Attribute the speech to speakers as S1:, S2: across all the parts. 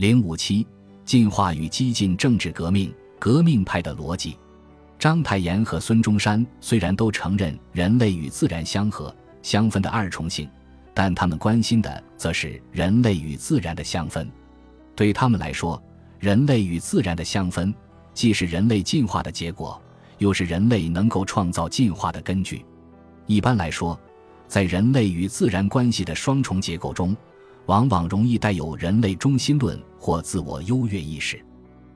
S1: 零五七，进化与激进政治革命，革命派的逻辑。章太炎和孙中山虽然都承认人类与自然相合相分的二重性，但他们关心的则是人类与自然的相分。对他们来说，人类与自然的相分，既是人类进化的结果，又是人类能够创造进化的根据。一般来说，在人类与自然关系的双重结构中，往往容易带有人类中心论或自我优越意识。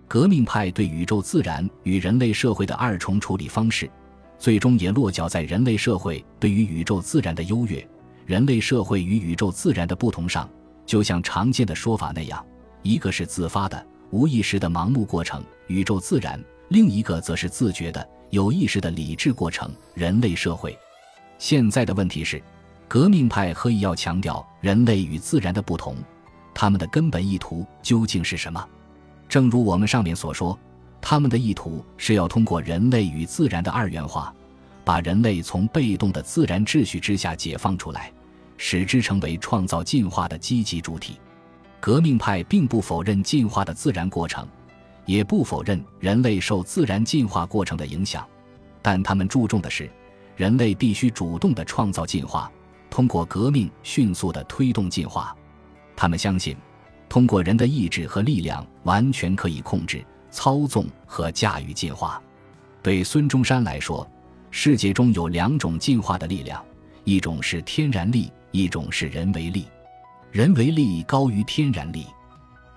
S1: 革命派对宇宙自然与人类社会的二重处理方式，最终也落脚在人类社会对于宇宙自然的优越、人类社会与宇宙自然的不同上。就像常见的说法那样，一个是自发的、无意识的盲目过程——宇宙自然；另一个则是自觉的、有意识的理智过程——人类社会。现在的问题是。革命派何以要强调人类与自然的不同？他们的根本意图究竟是什么？正如我们上面所说，他们的意图是要通过人类与自然的二元化，把人类从被动的自然秩序之下解放出来，使之成为创造进化的积极主体。革命派并不否认进化的自然过程，也不否认人类受自然进化过程的影响，但他们注重的是，人类必须主动地创造进化。通过革命迅速地推动进化，他们相信，通过人的意志和力量，完全可以控制、操纵和驾驭进化。对孙中山来说，世界中有两种进化的力量，一种是天然力，一种是人为力。人为力高于天然力，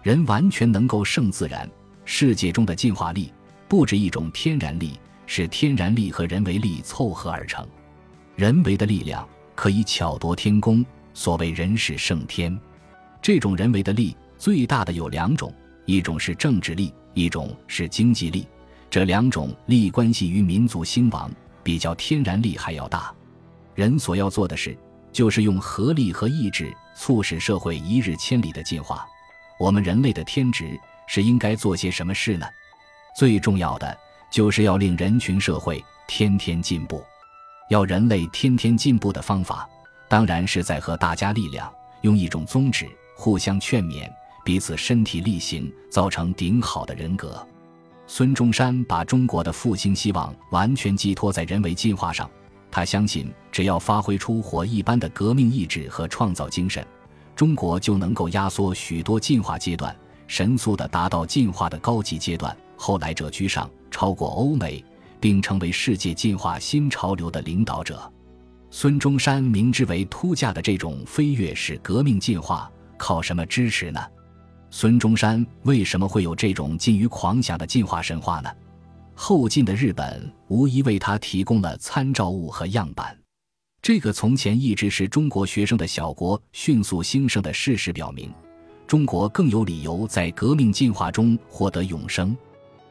S1: 人完全能够胜自然。世界中的进化力不止一种，天然力是天然力和人为力凑合而成，人为的力量。可以巧夺天工，所谓人是胜天。这种人为的力最大的有两种，一种是政治力，一种是经济力。这两种力关系于民族兴亡，比较天然力还要大。人所要做的事，就是用合力和意志促使社会一日千里的进化。我们人类的天职是应该做些什么事呢？最重要的就是要令人群社会天天进步。要人类天天进步的方法，当然是在和大家力量，用一种宗旨互相劝勉，彼此身体力行，造成顶好的人格。孙中山把中国的复兴希望完全寄托在人为进化上，他相信只要发挥出火一般的革命意志和创造精神，中国就能够压缩许多进化阶段，神速地达到进化的高级阶段，后来者居上，超过欧美。并成为世界进化新潮流的领导者。孙中山明知为突架的这种飞跃是革命进化，靠什么支持呢？孙中山为什么会有这种近于狂想的进化神话呢？后进的日本无疑为他提供了参照物和样板。这个从前一直是中国学生的小国迅速兴盛的事实表明，中国更有理由在革命进化中获得永生。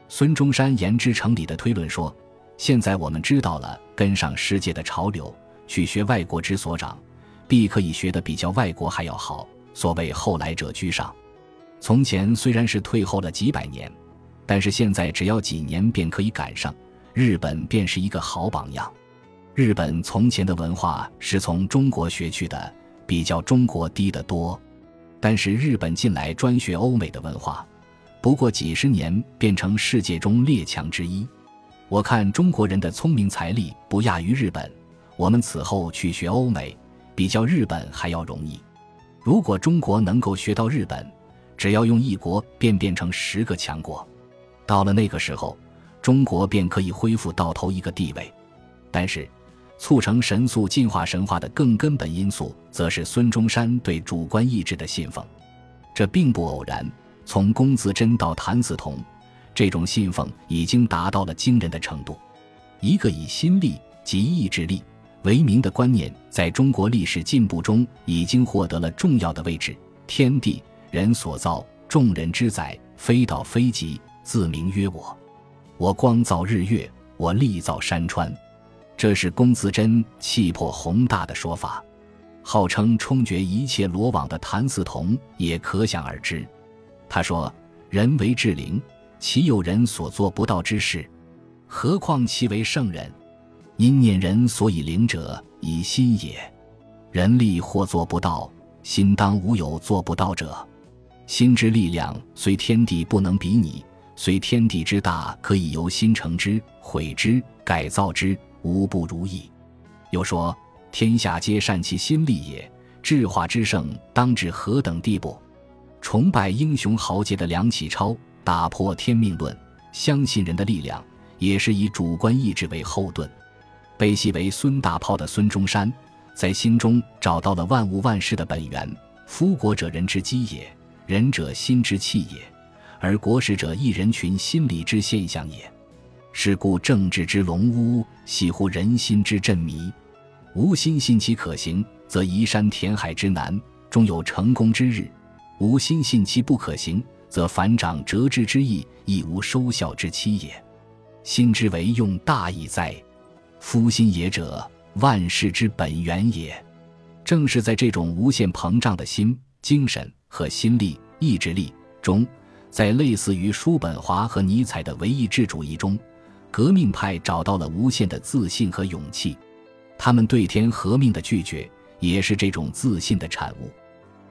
S1: 孙中山言之成理的推论说：“现在我们知道了跟上世界的潮流，去学外国之所长，必可以学得比较外国还要好。所谓后来者居上，从前虽然是退后了几百年，但是现在只要几年便可以赶上。日本便是一个好榜样。日本从前的文化是从中国学去的，比较中国低得多，但是日本近来专学欧美的文化。”不过几十年，变成世界中列强之一。我看中国人的聪明才力不亚于日本。我们此后去学欧美，比较日本还要容易。如果中国能够学到日本，只要用一国，便变成十个强国。到了那个时候，中国便可以恢复到头一个地位。但是，促成神速进化神话的更根本因素，则是孙中山对主观意志的信奉。这并不偶然。从龚自珍到谭嗣同，这种信奉已经达到了惊人的程度。一个以心力及意志力为名的观念，在中国历史进步中已经获得了重要的位置。天地人所造，众人之载，非道非极，自名曰我。我光造日月，我力造山川。这是龚自珍气魄宏大的说法。号称冲决一切罗网的谭嗣同也可想而知。他说：“人为至灵，岂有人所做不到之事？何况其为圣人？因念人所以灵者，以心也。人力或做不到，心当无有做不到者。心之力量虽天地不能比拟，虽天地之大可以由心成之、毁之、改造之，无不如意。又说：天下皆善其心力也，智化之盛当至何等地步？崇拜英雄豪杰的梁启超，打破天命论，相信人的力量，也是以主观意志为后盾。被戏为孙大炮的孙中山，在心中找到了万物万事的本源。夫国者，人之基也；人者，心之气也；而国史者，一人群心理之现象也。是故政治之龙屋，系乎人心之震迷。无心信其可行，则移山填海之难，终有成功之日；无心信其不可行，则反掌折枝之意，亦无收效之期也。心之为用，大义哉！夫心也者，万事之本源也。正是在这种无限膨胀的心、精神和心力、意志力中，在类似于叔本华和尼采的唯意志主义中，革命派找到了无限的自信和勇气。他们对天和命的拒绝，也是这种自信的产物。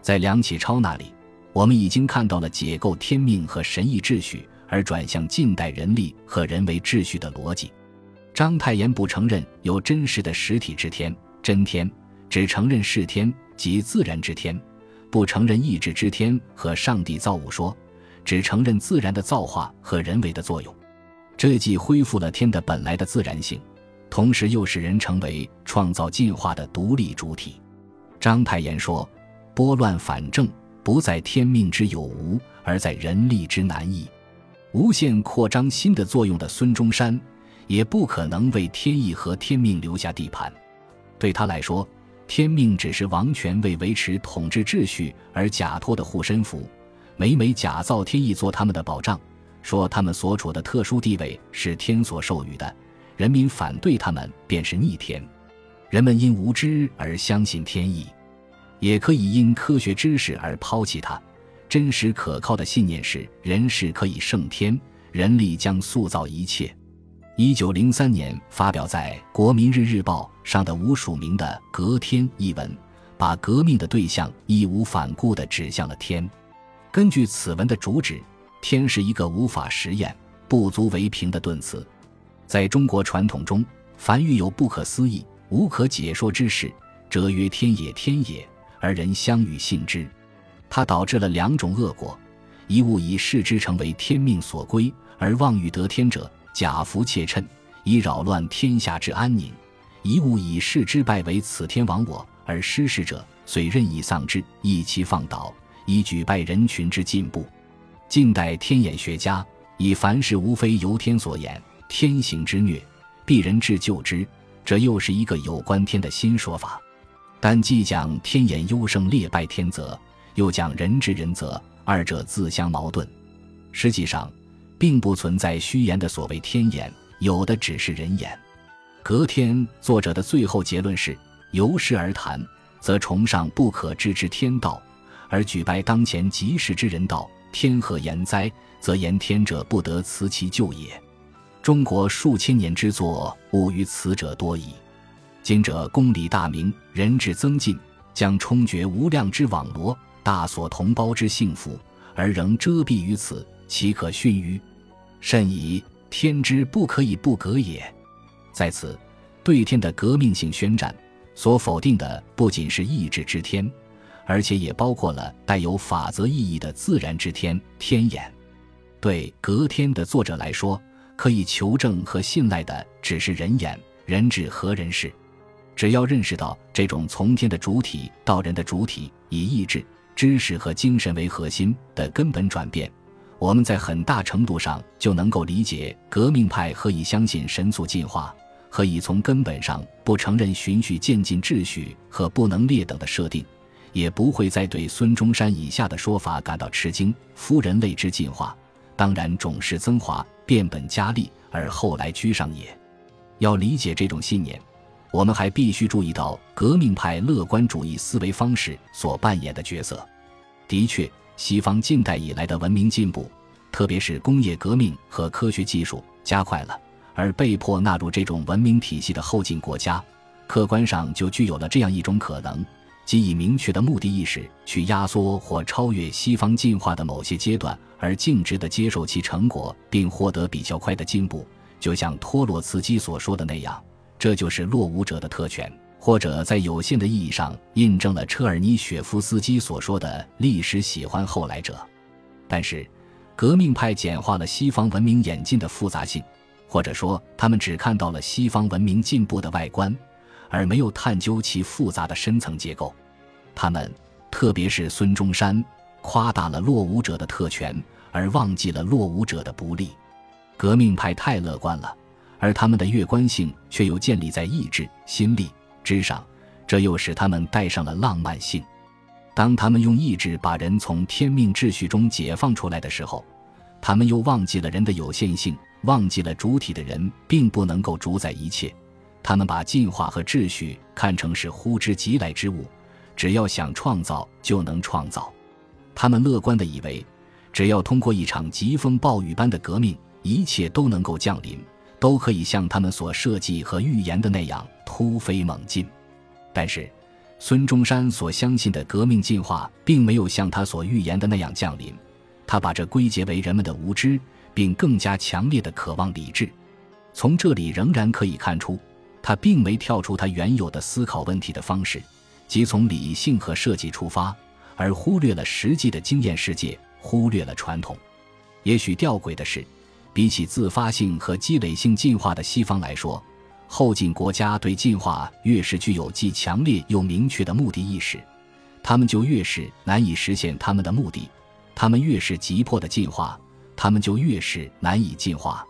S1: 在梁启超那里，我们已经看到了解构天命和神意秩序，而转向近代人力和人为秩序的逻辑。章太炎不承认有真实的实体之天真天，只承认是天即自然之天，不承认意志之天和上帝造物说，只承认自然的造化和人为的作用。这既恢复了天的本来的自然性，同时又使人成为创造进化的独立主体。章太炎说：“拨乱反正，不在天命之有无，而在人力之难易。”无限扩张新的作用的孙中山。也不可能为天意和天命留下地盘，对他来说，天命只是王权为维持统治秩序而假托的护身符，每每假造天意做他们的保障，说他们所处的特殊地位是天所授予的，人民反对他们便是逆天。人们因无知而相信天意，也可以因科学知识而抛弃它。真实可靠的信念是人是可以胜天，人力将塑造一切。一九零三年发表在《国民日日报》上的吴署名的《革天》一文，把革命的对象义无反顾地指向了天。根据此文的主旨，天是一个无法实验、不足为凭的顿词。在中国传统中，凡遇有不可思议、无可解说之事，则曰天也，天也，而人相与信之。它导致了两种恶果：一物以视之成为天命所归，而妄欲得天者。假服窃称，以扰乱天下之安宁；一物以世之败为此天亡我，而失事者遂任意丧之，意其放倒，以举败人群之进步。近代天眼学家以凡事无非由天所演，天行之虐，必人治救之，这又是一个有关天的新说法。但既讲天眼优胜劣败天则，又讲人之人则，二者自相矛盾。实际上。并不存在虚言的所谓天眼，有的只是人眼。隔天作者的最后结论是：由是而谈，则崇尚不可知之天道，而举拜当前即时之人道。天何言哉？则言天者不得辞其咎也。中国数千年之作，误于此者多矣。今者公理大明，人智增进，将冲决无量之网罗，大所同胞之幸福，而仍遮蔽于此。岂可逊于？甚矣！天之不可以不革也。在此，对天的革命性宣战，所否定的不仅是意志之天，而且也包括了带有法则意义的自然之天——天眼。对革天的作者来说，可以求证和信赖的只是人眼、人智和人事。只要认识到这种从天的主体到人的主体，以意志、知识和精神为核心的根本转变。我们在很大程度上就能够理解革命派何以相信神速进化，何以从根本上不承认循序渐进秩序和不能劣等的设定，也不会再对孙中山以下的说法感到吃惊。夫人类之进化，当然种氏增华，变本加厉，而后来居上也。要理解这种信念，我们还必须注意到革命派乐观主义思维方式所扮演的角色。的确。西方近代以来的文明进步，特别是工业革命和科学技术加快了，而被迫纳入这种文明体系的后进国家，客观上就具有了这样一种可能：即以明确的目的意识去压缩或超越西方进化的某些阶段，而径直地接受其成果，并获得比较快的进步，就像托洛茨基所说的那样，这就是落伍者的特权。或者在有限的意义上印证了车尔尼雪夫斯基所说的“历史喜欢后来者”。但是，革命派简化了西方文明演进的复杂性，或者说，他们只看到了西方文明进步的外观。而没有探究其复杂的深层结构，他们，特别是孙中山，夸大了落伍者的特权，而忘记了落伍者的不利。革命派太乐观了，而他们的乐观性却又建立在意志、心力之上，这又使他们带上了浪漫性。当他们用意志把人从天命秩序中解放出来的时候，他们又忘记了人的有限性，忘记了主体的人并不能够主宰一切。他们把进化和秩序看成是呼之即来之物，只要想创造就能创造。他们乐观地以为，只要通过一场疾风暴雨般的革命，一切都能够降临，都可以像他们所设计和预言的那样突飞猛进。但是，孙中山所相信的革命进化并没有像他所预言的那样降临。他把这归结为人们的无知，并更加强烈的渴望理智。从这里仍然可以看出。他并没跳出他原有的思考问题的方式，即从理性和设计出发，而忽略了实际的经验世界，忽略了传统。也许吊诡的是，比起自发性和积累性进化的西方来说，后进国家对进化越是具有既强烈又明确的目的意识，他们就越是难以实现他们的目的；他们越是急迫的进化，他们就越是难以进化。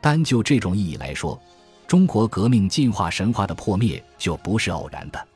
S1: 单就这种意义来说。中国革命进化神话的破灭就不是偶然的。